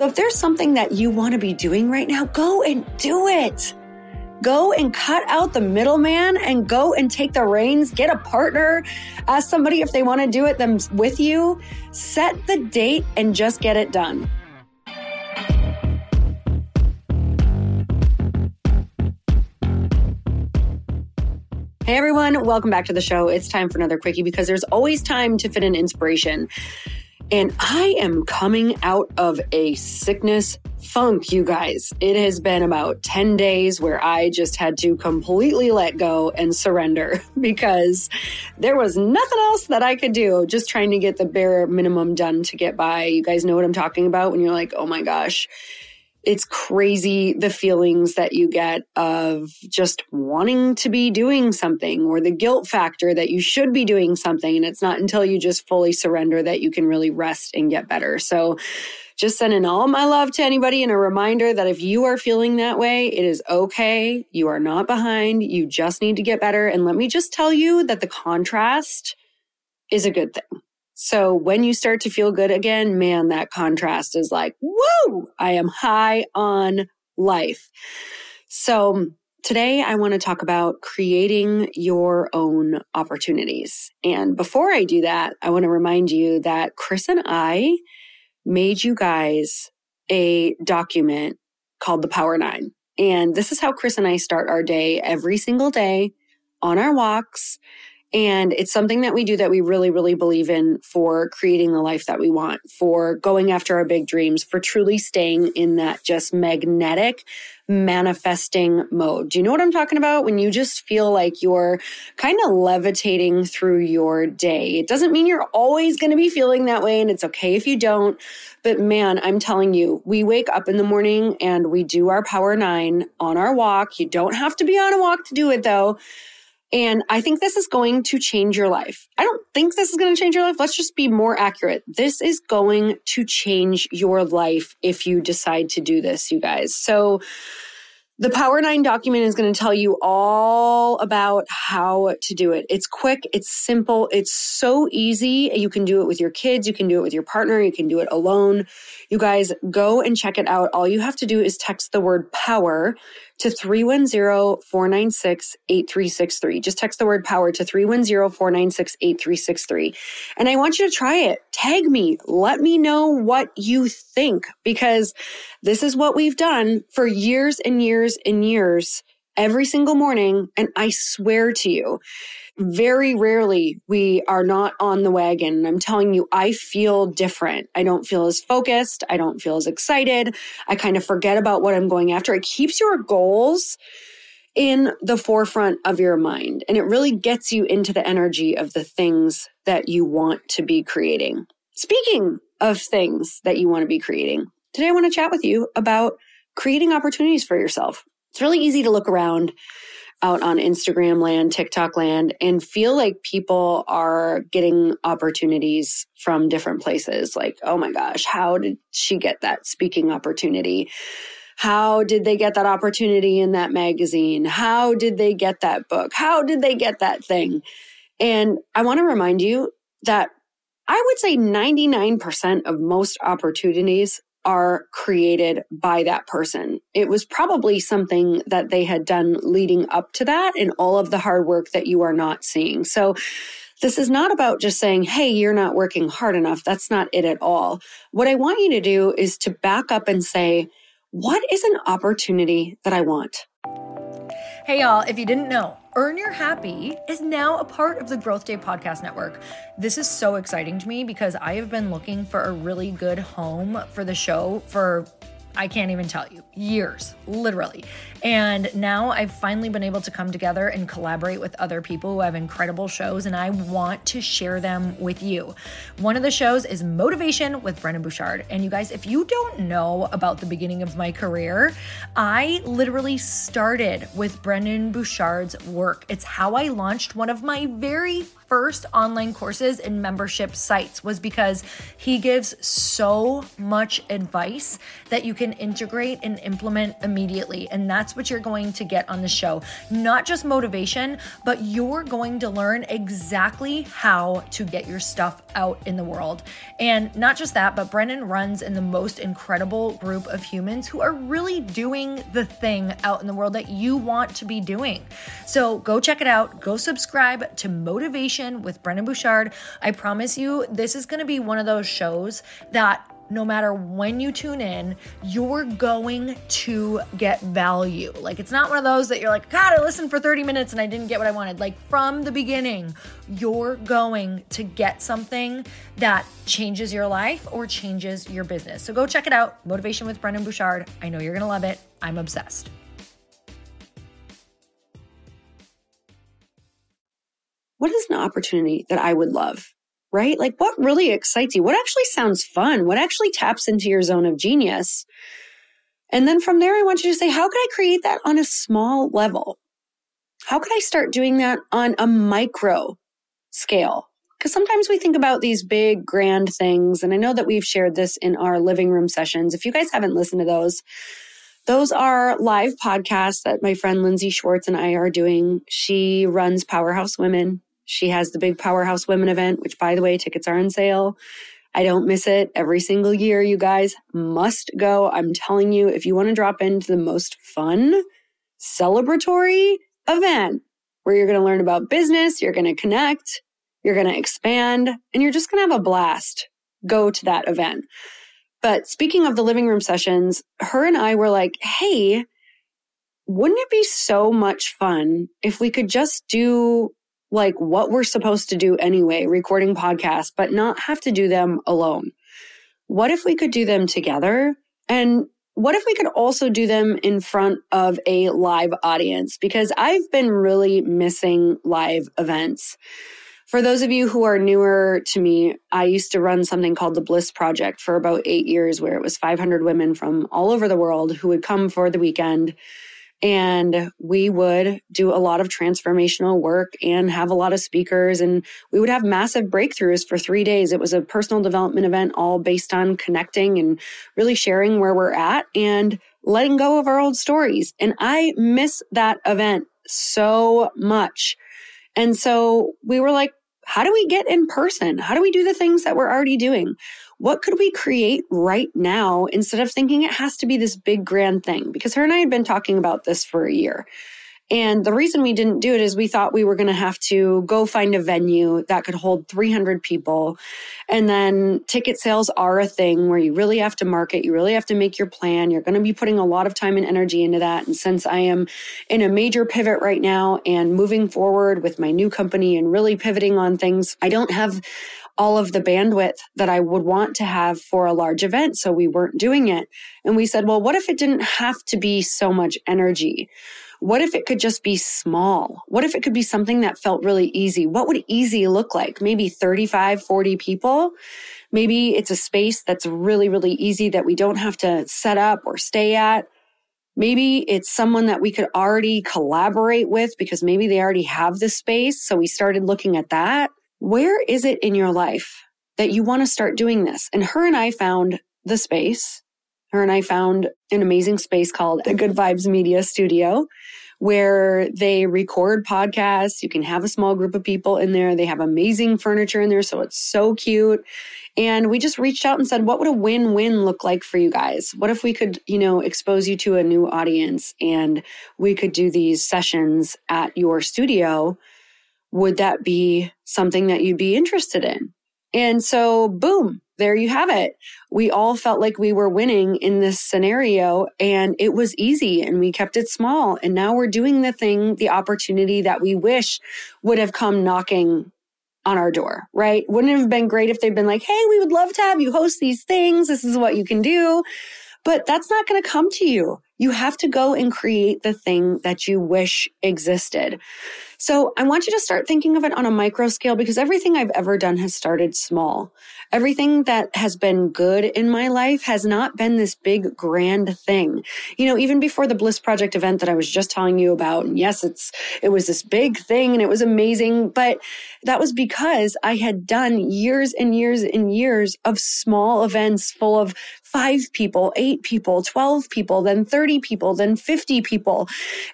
So if there's something that you want to be doing right now, go and do it. Go and cut out the middleman and go and take the reins. Get a partner. Ask somebody if they want to do it them with you. Set the date and just get it done. Hey everyone, welcome back to the show. It's time for another quickie because there's always time to fit in inspiration. And I am coming out of a sickness funk, you guys. It has been about 10 days where I just had to completely let go and surrender because there was nothing else that I could do, just trying to get the bare minimum done to get by. You guys know what I'm talking about when you're like, oh my gosh it's crazy the feelings that you get of just wanting to be doing something or the guilt factor that you should be doing something. And it's not until you just fully surrender that you can really rest and get better. So, just sending all my love to anybody and a reminder that if you are feeling that way, it is okay. You are not behind. You just need to get better. And let me just tell you that the contrast is a good thing. So when you start to feel good again, man, that contrast is like, woo, I am high on life. So today I want to talk about creating your own opportunities. And before I do that, I want to remind you that Chris and I made you guys a document called the Power Nine. And this is how Chris and I start our day every single day on our walks and it's something that we do that we really, really believe in for creating the life that we want, for going after our big dreams, for truly staying in that just magnetic manifesting mode. Do you know what I'm talking about? When you just feel like you're kind of levitating through your day. It doesn't mean you're always going to be feeling that way, and it's okay if you don't. But man, I'm telling you, we wake up in the morning and we do our power nine on our walk. You don't have to be on a walk to do it though and I think this is going to change your life. I don't think this is going to change your life. Let's just be more accurate. This is going to change your life if you decide to do this, you guys. So, the Power Nine document is going to tell you all about how to do it. It's quick, it's simple, it's so easy. You can do it with your kids, you can do it with your partner, you can do it alone. You guys go and check it out. All you have to do is text the word power to 310-496-8363. Just text the word power to 310-496-8363. And I want you to try it. Tag me. Let me know what you think because this is what we've done for years and years and years every single morning. And I swear to you, very rarely we are not on the wagon. And I'm telling you, I feel different. I don't feel as focused. I don't feel as excited. I kind of forget about what I'm going after. It keeps your goals in the forefront of your mind and it really gets you into the energy of the things that you want to be creating. Speaking of things that you want to be creating, today I want to chat with you about creating opportunities for yourself. It's really easy to look around out on Instagram land, TikTok land, and feel like people are getting opportunities from different places. Like, oh my gosh, how did she get that speaking opportunity? How did they get that opportunity in that magazine? How did they get that book? How did they get that thing? And I want to remind you that I would say 99% of most opportunities are created by that person. It was probably something that they had done leading up to that and all of the hard work that you are not seeing. So this is not about just saying, hey, you're not working hard enough. That's not it at all. What I want you to do is to back up and say, what is an opportunity that I want? Hey, y'all, if you didn't know, Earn Your Happy is now a part of the Growth Day Podcast Network. This is so exciting to me because I have been looking for a really good home for the show for I can't even tell you, years, literally. And now I've finally been able to come together and collaborate with other people who have incredible shows, and I want to share them with you. One of the shows is Motivation with Brendon Burchard. And you guys, if you don't know about the beginning of my career, I literally started with Brendon Burchard's work. It's how I launched one of my very first online courses and membership sites was because he gives so much advice that you can integrate and implement immediately. And that's what you're going to get on the show. Not just motivation, but you're going to learn exactly how to get your stuff out in the world. And not just that, but Brennan runs in the most incredible group of humans who are really doing the thing out in the world that you want to be doing. So go check it out. Go subscribe to Motivation with Brendon Burchard. I promise you, this is going to be one of those shows that no matter when you tune in, you're going to get value. Like, it's not one of those that you're like, God, I listened for 30 minutes and I didn't get what I wanted. Like, from the beginning, you're going to get something that changes your life or changes your business. So go check it out Motivation with Brendon Burchard. I know you're going to love it. I'm obsessed. What is an opportunity that I would love? right? Like what really excites you? What actually sounds fun? What actually taps into your zone of genius? And then from there, I want you to say, how could I create that on a small level? How could I start doing that on a micro scale? Because sometimes we think about these big, grand things. And I know that we've shared this in our living room sessions. If you guys haven't listened to those, those are live podcasts that my friend Lindsay Schwartz and I are doing. She runs Powerhouse Women she has the big Powerhouse Women event, which, by the way, tickets are on sale. I don't miss it every single year. You guys must go. I'm telling you, if you want to drop into the most fun, celebratory event where you're going to learn about business, you're going to connect, you're going to expand, and you're just going to have a blast, go to that event. But speaking of the living room sessions, her and I were like, hey, wouldn't it be so much fun if we could just do like what we're supposed to do anyway, recording podcasts, but not have to do them alone. What if we could do them together? And what if we could also do them in front of a live audience? Because I've been really missing live events. For those of you who are newer to me, I used to run something called the Bliss Project for about eight years, where it was 500 women from all over the world who would come for the weekend and we would do a lot of transformational work and have a lot of speakers. And we would have massive breakthroughs for three days. It was a personal development event all based on connecting and really sharing where we're at and letting go of our old stories. And i miss that event so much. And so we were like how do we get in person? How do we do the things that we're already doing? What could we create right now instead of thinking it has to be this big grand thing? Because her and I had been talking about this for a year. And the reason we didn't do it is we thought we were going to have to go find a venue that could hold 300 people. And then ticket sales are a thing where you really have to market, you really have to make your plan. You're going to be putting a lot of time and energy into that. And since I am in a major pivot right now and moving forward with my new company and really pivoting on things, I don't have all of the bandwidth that I would want to have for a large event. So we weren't doing it. And we said, well, what if it didn't have to be so much energy? What if it could just be small? What if it could be something that felt really easy? What would easy look like? Maybe 35, 40 people. Maybe it's a space that's really, really easy that we don't have to set up or stay at. Maybe it's someone that we could already collaborate with because maybe they already have the space. So we started looking at that. Where is it in your life that you want to start doing this? And her and I found the space her and I found an amazing space called the Good Vibes Media Studio where they record podcasts. You can have a small group of people in there. They have amazing furniture in there. So it's so cute. And we just reached out and said, what would a win win look like for you guys? What if we could, you know, expose you to a new audience and we could do these sessions at your studio? Would that be something that you'd be interested in? And so, boom, there you have it. We all felt like we were winning in this scenario and it was easy and we kept it small. And now we're doing the thing, the opportunity that we wish would have come knocking on our door, right? Wouldn't have been great if they'd been like, Hey, we would love to have you host these things. This is what you can do. But that's not going to come to you. You have to go and create the thing that you wish existed. So I want you to start thinking of it on a micro scale because everything I've ever done has started small. Everything that has been good in my life has not been this big grand thing. You know, even before the Bliss Project event that I was just telling you about, and yes, it's, it was this big thing and it was amazing, but that was because I had done years and years and years of small events full of five people, eight people, 12 people, then 30 people, then 50 people.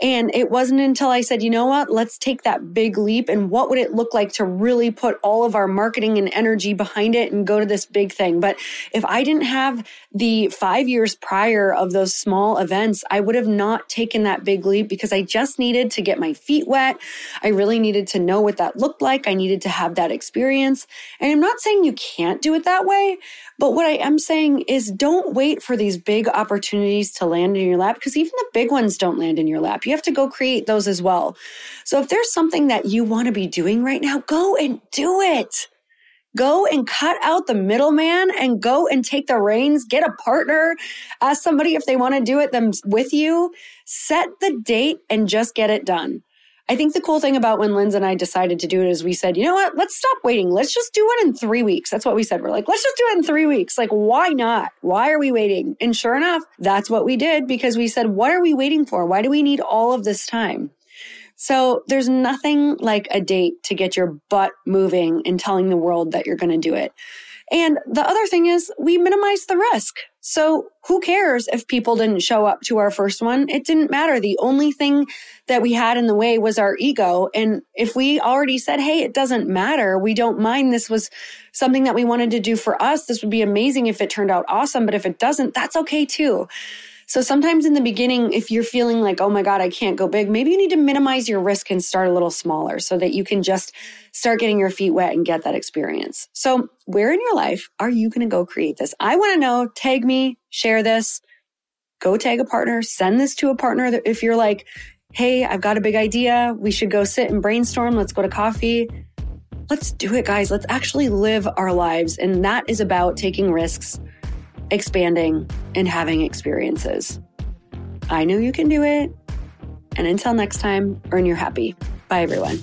And it wasn't until I said, you know what, let's take that big leap. And what would it look like to really put all of our marketing and energy behind it and go to this big thing? But if I didn't have the five years prior of those small events, I would have not taken that big leap because I just needed to get my feet wet. I really needed to know what that looked like. I needed to have that experience. And I'm not saying you can't do it that way, but what I am saying is don't wait for these big opportunities to land in your lap because even the big ones don't land in your lap. You have to go create those as well. So if there's something that you want to be doing right now, go and do it. Go and cut out the middleman and go and take the reins. Get a partner. Ask somebody if they want to do it them with you. Set the date and just get it done. I think the cool thing about when Linz and I decided to do it is we said, you know what? Let's stop waiting. Let's just do it in three weeks. That's what we said. We're like, let's just do it in three weeks. Like, why not? Why are we waiting? And sure enough, that's what we did because we said, what are we waiting for? Why do we need all of this time? So there's nothing like a date to get your butt moving and telling the world that you're going to do it. And the other thing is we minimize the risk. So who cares if people didn't show up to our first one? It didn't matter. The only thing that we had in the way was our ego. And if we already said, Hey, it doesn't matter. We don't mind. This was something that we wanted to do for us. This would be amazing if it turned out awesome. But if it doesn't, that's okay too. So sometimes in the beginning, if you're feeling like, oh my God, I can't go big, maybe you need to minimize your risk and start a little smaller so that you can just start getting your feet wet and get that experience. So where in your life are you going to go create this? I want to know, tag me, share this, go tag a partner, send this to a partner. If you're like, Hey, I've got a big idea. We should go sit and brainstorm. Let's go to coffee. Let's do it, guys. Let's actually live our lives. And that is about taking risks expanding, and having experiences. I know you can do it. And until next time, earn your happy. Bye, everyone.